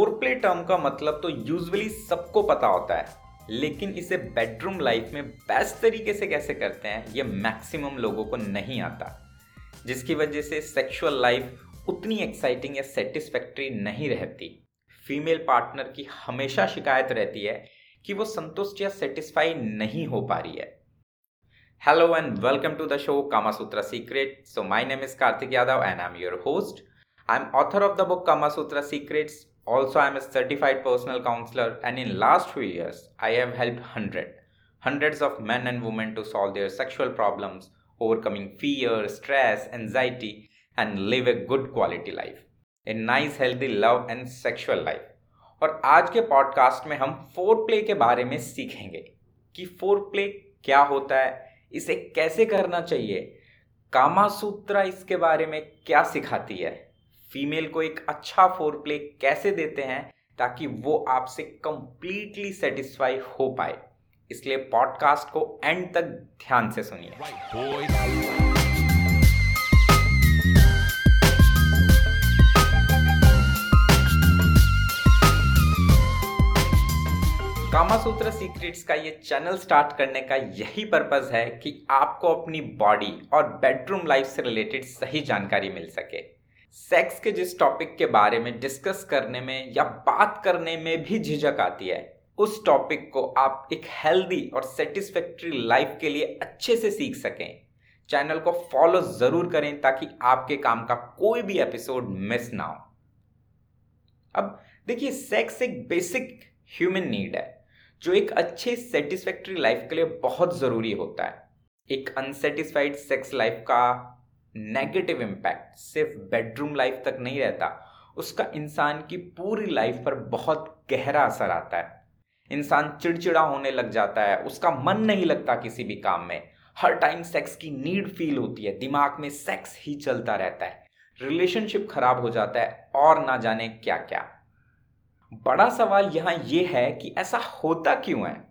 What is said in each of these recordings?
Four play term का मतलब तो यूजुअली सबको पता होता है, लेकिन इसे बेडरूम लाइफ में बेस्ट तरीके से कैसे करते हैं, ये मैक्सिमम लोगों को नहीं आता। जिसकी वजह से सेक्सुअल लाइफ उतनी एक्साइटिंग या सेटिस्फैक्ट्री नहीं रहती। फीमेल पार्टनर की हमेशा शिकायत रहती है कि वो संतुष्ट या सेटिस्फाई नहीं हो पा रही है। Hello and welcome to the show Kama Sutra secret so my name is Kartik Yadav and I am your host I am author of the book Kama Sutra secrets Also, I am a certified personal counselor, and in last few years, I have helped hundred, hundreds of men and women to solve their sexual problems, overcoming fear, stress, anxiety, and live a good quality life, a nice, healthy love and sexual life. और आज के podcast में हम four play के बारे में सीखेंगे कि फोर प्ले क्या होता है इसे कैसे करना चाहिए कामा सूत्रा इसके बारे में क्या सिखाती है फीमेल को एक अच्छा फोर प्ले कैसे देते हैं ताकि वो आपसे कंप्लीटली सेटिस्फाई हो पाए? इसलिए पॉडकास्ट को एंड तक ध्यान से सुनिए। कामासूत्र सीक्रेट्स का ये चैनल स्टार्ट करने का यही पर्पज है कि आपको अपनी बॉडी और बेडरूम लाइफ से रिलेटेड सही जानकारी मिल सके। सेक्स के जिस टॉपिक के बारे में डिस्कस करने में या बात करने में भी झिझक आती है, उस टॉपिक को आप एक हेल्दी और सेटिस्फैक्ट्री लाइफ के लिए अच्छे से सीख सकें। चैनल को फॉलो ज़रूर करें ताकि आपके काम का कोई भी एपिसोड मिस ना हो। अब देखिए सेक्स एक बेसिक ह्यूमन नीड है, जो एक अच्छे सेटिस्फैक्ट्री लाइफ के लिए बहुत ज़रूरी होता है। एक अनसेटिस्फाइड सेक्स लाइफ का नेगेटिव इम्पैक्ट सिर्फ़ बेडरूम लाइफ तक नहीं रहता, उसका इंसान की पूरी लाइफ पर बहुत गहरा असर आता है। इंसान चिड़चिड़ा होने लग जाता है, उसका मन नहीं लगता किसी भी काम में। हर टाइम सेक्स की नीड फील होती है, दिमाग में सेक्स ही चलता रहता है। रिलेशनशिप खराब हो जाता है, और ना जाने क्या क्या बड़ा सवाल यहाँ यह है कि ऐसा होता क्यों है?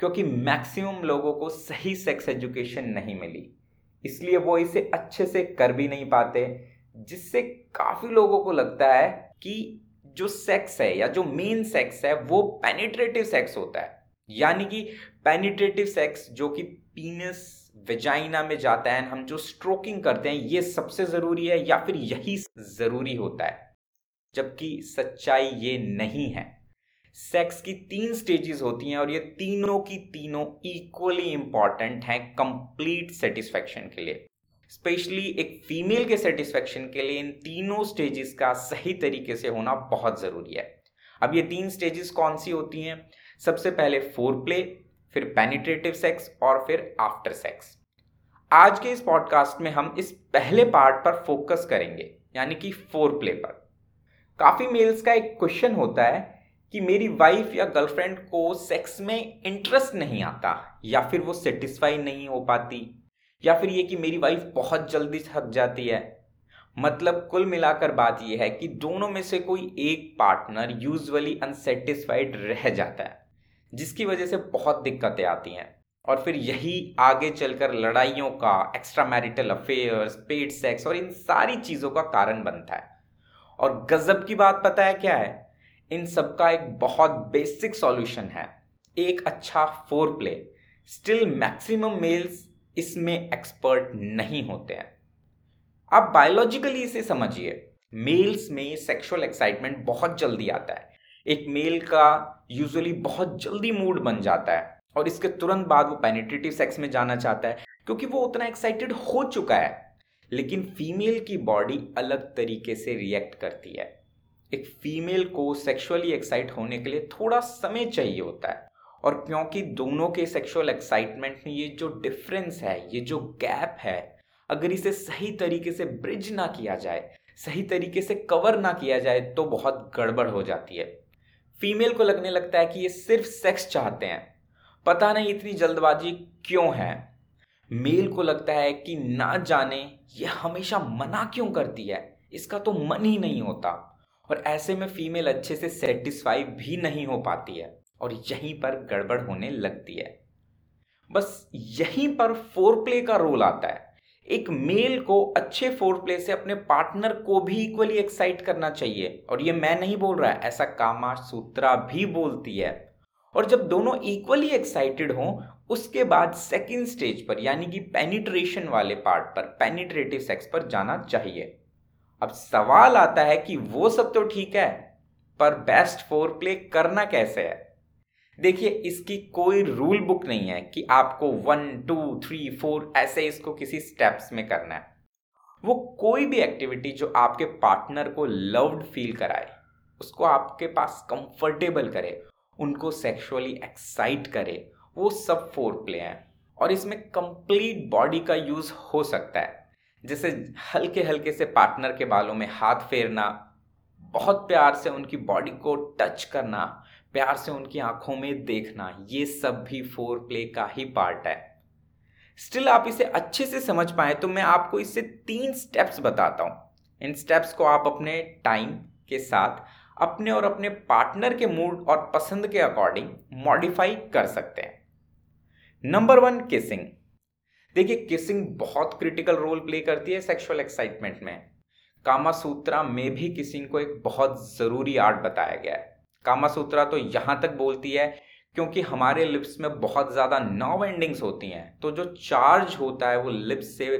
क्योंकि मैक्सिमम लोगों को सही सेक्स एजुकेशन नहीं मिली। इसलिए वो इसे अच्छे से कर भी नहीं पाते, जिससे काफ़ी लोगों को लगता है कि जो सेक्स है या जो मेन सेक्स है, वो पेनिट्रेटिव सेक्स होता है। यानी कि पेनिट्रेटिव सेक्स जो कि पीनस वेजाइना में जाता है, हम जो स्ट्रोकिंग करते हैं, ये सबसे ज़रूरी है या फिर यही ज़रूरी होता है। जबकि सच्चाई ये नहीं है। सेक्स की तीन स्टेजेस होती हैं और ये तीनों की तीनों इक्वली इंपॉर्टेंट हैं कंप्लीट सेटिस्फेक्शन के लिए। स्पेशली एक फीमेल के सेटिस्फेक्शन के लिए इन तीनों स्टेजेस का सही तरीके से होना बहुत ज़रूरी है। अब ये तीन स्टेजेस कौन सी होती हैं? सबसे पहले फोर प्ले फिर पेनिट्रेटिव सेक्स और फिर आफ्टर सेक्स आज के इस पॉडकास्ट में हम इस पहले पार्ट पर फोकस करेंगे, यानी कि फोर प्ले पर। काफ़ी मेल्स का एक क्वेश्चन होता है कि मेरी वाइफ या गर्लफ्रेंड को सेक्स में इंटरेस्ट नहीं आता, या फिर वो सेटिस्फाई नहीं हो पाती, या फिर ये कि मेरी वाइफ बहुत जल्दी थक जाती है। मतलब कुल मिलाकर बात यह है कि दोनों में से कोई एक पार्टनर यूजुअली अनसेटिस्फाइड रह जाता है, जिसकी वजह से बहुत दिक्कतें आती हैं। और फिर यही आगे चलकर लड़ाइयों का extra marital affairs paid sex और इन सारी चीज़ों का कारण बनता है। और गजब की बात पता है क्या है? इन सब का एक बहुत बेसिक सॉल्यूशन है। एक अच्छा foreplay still maximum males इसमें एक्सपर्ट नहीं होते हैं। आप बायोलॉजिकली इसे समझिए। मेल्स में सेक्सुअल एक्साइटमेंट बहुत जल्दी आता है। एक मेल का यूजुअली बहुत जल्दी मूड बन जाता है और इसके तुरंत बाद वो पेनिट्रेटिव सेक्स में जाना चाहता है, क्योंकि वो उतना एक्साइटेड हो चुका है। लेकिन फीमेल की बॉडी अलग तरीके से रिएक्ट करती है। एक फीमेल को सेक्सुअली एक्साइट होने के लिए थोड़ा समय चाहिए होता है। और क्योंकि दोनों के सेक्सुअल एक्साइटमेंट में ये जो डिफरेंस है, ये जो गैप है, अगर इसे सही तरीके से ब्रिज ना किया जाए, सही तरीके से कवर ना किया जाए तो बहुत गड़बड़ हो जाती है। फीमेल को लगने लगता है कि ये सिर्फ़ सेक्स चाहते हैं। पता नहीं इतनी जल्दबाजी क्यों है। मेल को लगता है कि ना जाने, ये हमेशा मना क्यों करती है? इसका तो मन ही नहीं होता। और ऐसे में फीमेल अच्छे से सेटिस्फाई भी नहीं हो पाती है और यहीं पर गड़बड़ होने लगती है। बस यहीं पर फोर प्ले का रोल आता है। एक मेल को अच्छे फोर प्ले से अपने पार्टनर को भी इक्वली एक्साइट करना चाहिए और ये मैं नहीं बोल रहा है ऐसा कामा सूत्रा भी बोलती है। और जब दोनों इक्वली एक्साइटेड हों, उसके बाद सेकेंड स्टेज पर, यानी कि पेनिट्रेशन वाले पार्ट पर पेनिट्रेटिव सेक्स पर जाना चाहिए। अब सवाल आता है कि वो सब तो ठीक है, पर बेस्ट फोर प्ले करना कैसे है? देखिए, इसकी कोई रूल बुक नहीं है कि आपको वन टू थ्री फोर ऐसे इसको किसी स्टेप्स में करना है। वो कोई भी एक्टिविटी जो आपके पार्टनर को लव्ड फील कराए, उसको आपके पास कंफर्टेबल करे, उनको सेक्सुअली एक्साइट करे, वो सब फोर प्ले हैं। और इसमें कंप्लीट बॉडी का यूज़ हो सकता है। जैसे हल्के हल्के से पार्टनर के बालों में हाथ फेरना, बहुत प्यार से उनकी बॉडी को टच करना, प्यार से उनकी आँखों में देखना, ये सब भी फोर प्ले का ही पार्ट है। स्टिल आप इसे अच्छे से समझ पाए तो मैं आपको इससे तीन स्टेप्स बताता हूँ। इन स्टेप्स को आप अपने टाइम के साथ अपने और अपने पार्टनर के मूड और पसंद के अकॉर्डिंग मॉडिफाई कर सकते हैं। नंबर वन किसिंग देखिए किसिंग बहुत क्रिटिकल रोल प्ले करती है सेक्सुअल एक्साइटमेंट में। कामा सूत्रा में भी किसिंग को एक बहुत ज़रूरी आर्ट बताया गया है। कामा सूत्रा तो यहाँ तक बोलती है, क्योंकि हमारे लिप्स में बहुत ज़्यादा नर्व एंडिंग्स होती हैं तो जो चार्ज होता है वो लिप्स से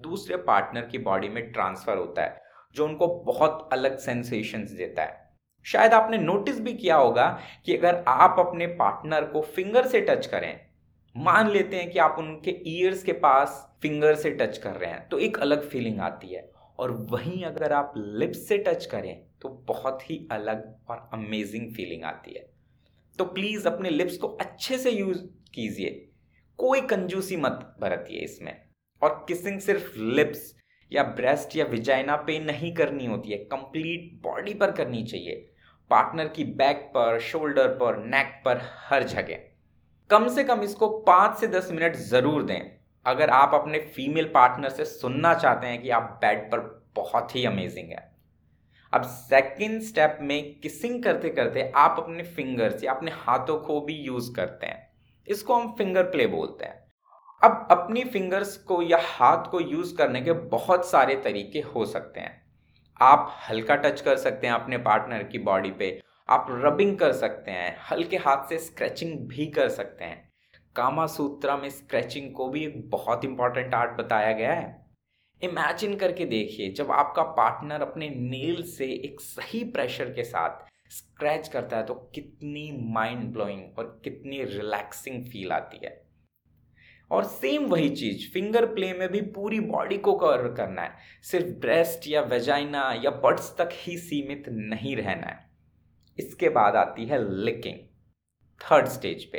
दूसरे पार्टनर की बॉडी में ट्रांसफ़र होता है, जो उनको बहुत अलग सेंसेशंस देता है। शायद आपने नोटिस भी किया होगा कि अगर आप अपने पार्टनर को फिंगर से टच करें मान लेते हैं कि आप उनके ईयर्स के पास फिंगर से टच कर रहे हैं तो एक अलग फीलिंग आती है। और वहीं अगर आप लिप्स से टच करें तो बहुत ही अलग और अमेजिंग फीलिंग आती है। तो प्लीज़ अपने लिप्स को अच्छे से यूज़ कीजिए। कोई कंजूसी मत बरतिए इसमें। और किसिंग सिर्फ़ लिप्स या ब्रेस्ट या विजाइना पे नहीं करनी होती है। कंप्लीट बॉडी पर करनी चाहिए। पार्टनर की बैक पर शोल्डर पर नेक पर, हर जगह। कम से कम इसको पाँच से दस मिनट ज़रूर दें। अगर आप अपने फीमेल पार्टनर से सुनना चाहते हैं कि आप बेड पर बहुत ही अमेजिंग है। अब सेकंड स्टेप में किसिंग करते करते आप अपने फिंगर्स या अपने हाथों को भी यूज़ करते हैं। इसको हम फिंगर प्ले बोलते हैं। अब अपनी फिंगर्स को या हाथ को यूज़ करने के बहुत सारे तरीके हो सकते हैं। आप हल्का टच कर सकते हैं अपने पार्टनर की बॉडी पे। आप रबिंग कर सकते हैं, हल्के हाथ से स्क्रैचिंग भी कर सकते हैं। कामा सूत्रा में स्क्रैचिंग को भी एक बहुत इंपॉर्टेंट आर्ट बताया गया है। इमेजिन करके देखिए, जब आपका पार्टनर अपने नील से एक सही प्रेशर के साथ स्क्रैच करता है तो कितनी माइंड ब्लोइंग और कितनी रिलैक्सिंग फील आती है। और सेम वही चीज़ फिंगर प्ले में भी पूरी बॉडी को कवर करना है। सिर्फ़ ब्रेस्ट या वेजाइना या बर्ड्स तक ही सीमित नहीं रहना है। इसके बाद आती है लिकिंग थर्ड स्टेज पे।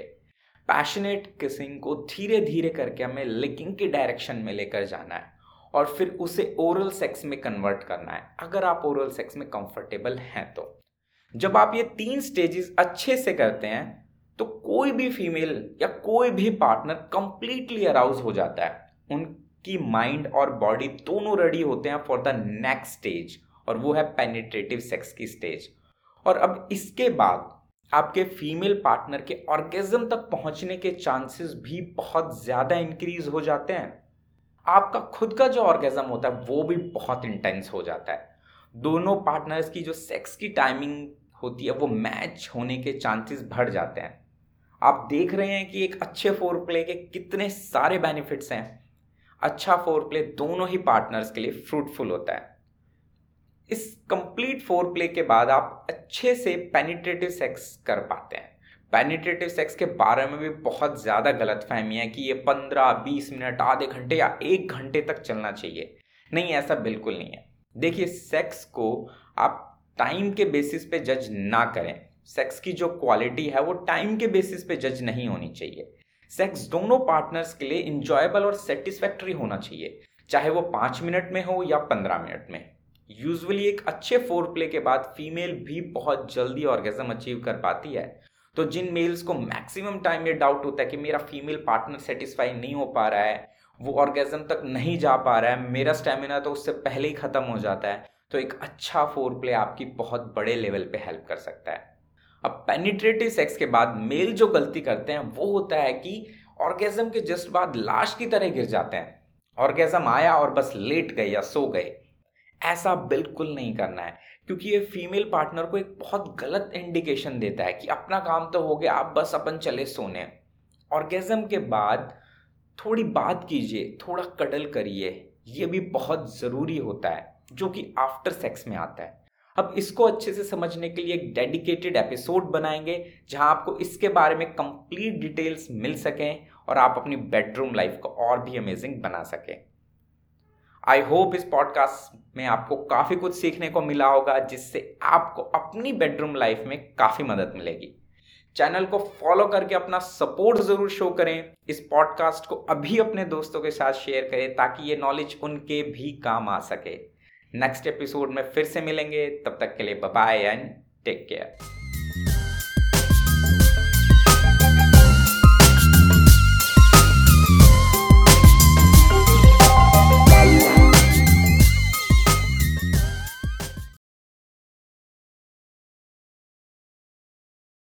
पैशनेट किसिंग को धीरे धीरे करके हमें लिकिंग की डायरेक्शन में लेकर जाना है और फिर उसे ओरल सेक्स में कन्वर्ट करना है, अगर आप ओरल सेक्स में कंफर्टेबल हैं तो। जब आप ये तीन स्टेजेस अच्छे से करते हैं तो कोई भी फीमेल या कोई भी पार्टनर कंप्लीटली अराउज हो जाता है। उनकी माइंड और बॉडी दोनों रेडी होते हैं फॉर द नेक्स्ट स्टेज और वो है पेनिट्रेटिव सेक्स की स्टेज और अब इसके बाद आपके फीमेल पार्टनर के ऑर्गेजम तक पहुँचने के चांसेस भी बहुत ज़्यादा इंक्रीज हो जाते हैं। आपका खुद का जो ऑर्गेजम होता है, वो भी बहुत इंटेंस हो जाता है। दोनों पार्टनर्स की जो सेक्स की टाइमिंग होती है, वो मैच होने के चांसेस बढ़ जाते हैं। आप देख रहे हैं कि एक अच्छे फोर प्ले के कितने सारे बेनिफिट्स हैं। अच्छा फोर प्ले दोनों ही पार्टनर्स के लिए फ्रूटफुल होता है। इस कंप्लीट फोर प्ले के बाद आप अच्छे से पेनिट्रेटिव सेक्स कर पाते हैं। पेनिट्रेटिव सेक्स के बारे में भी बहुत ज़्यादा गलत फहमी है कि ये पंद्रह, बीस मिनट, आधे घंटे या एक घंटे तक चलना चाहिए। नहीं, ऐसा बिल्कुल नहीं है। देखिए सेक्स को आप टाइम के बेसिस पे जज ना करें। सेक्स की जो क्वालिटी है, वो टाइम के बेसिस पे जज नहीं होनी चाहिए। सेक्स दोनों पार्टनर्स के लिए इंजॉयबल और सेटिस्फैक्ट्री होना चाहिए, चाहे वो पाँच मिनट में हो या पंद्रह मिनट में। यूजुअली एक अच्छे फोर प्ले के बाद फीमेल भी बहुत जल्दी ऑर्गेजम अचीव कर पाती है। तो जिन मेल्स को मैक्सिमम टाइम ये डाउट होता है कि मेरा फीमेल पार्टनर सेटिस्फाई नहीं हो पा रहा है, वो ऑर्गेजम तक नहीं जा पा रहा है, मेरा स्टेमिना तो उससे पहले ही ख़त्म हो जाता है तो एक अच्छा फोर प्ले आपकी बहुत बड़े लेवल पे हेल्प कर सकता है। अब पेनिट्रेटिव सेक्स के बाद मेल जो गलती करते हैं, वो होता है कि ऑर्गेजम के जस्ट बाद लाश की तरह गिर जाते हैं। ऑर्गेजम आया और बस लेट गए या सो गए। ऐसा बिल्कुल नहीं करना है। क्योंकि ये फीमेल पार्टनर को एक बहुत गलत इंडिकेशन देता है कि अपना काम तो हो गया, आप बस अपन चले सोने। ऑर्गेजम के बाद थोड़ी बात कीजिए, थोड़ा कडल करिए, ये भी बहुत ज़रूरी होता है, जो कि आफ्टर सेक्स में आता है। अब इसको अच्छे से समझने के लिए एक डेडिकेटेड एपिसोड बनाएँगे, जहाँ आपको इसके बारे में कंप्लीट डिटेल्स मिल सकें और आप अपनी बेडरूम लाइफ को और भी अमेजिंग बना सकें। आई होप इस पॉडकास्ट में आपको काफ़ी कुछ सीखने को मिला होगा, जिससे आपको अपनी बेडरूम लाइफ में काफ़ी मदद मिलेगी। चैनल को फॉलो करके अपना सपोर्ट ज़रूर शो करें। इस पॉडकास्ट को अभी अपने दोस्तों के साथ शेयर करें, ताकि ये नॉलेज उनके भी काम आ सके। नेक्स्ट एपिसोड में फिर से मिलेंगे। तब तक के लिए बाय एंड टेक केयर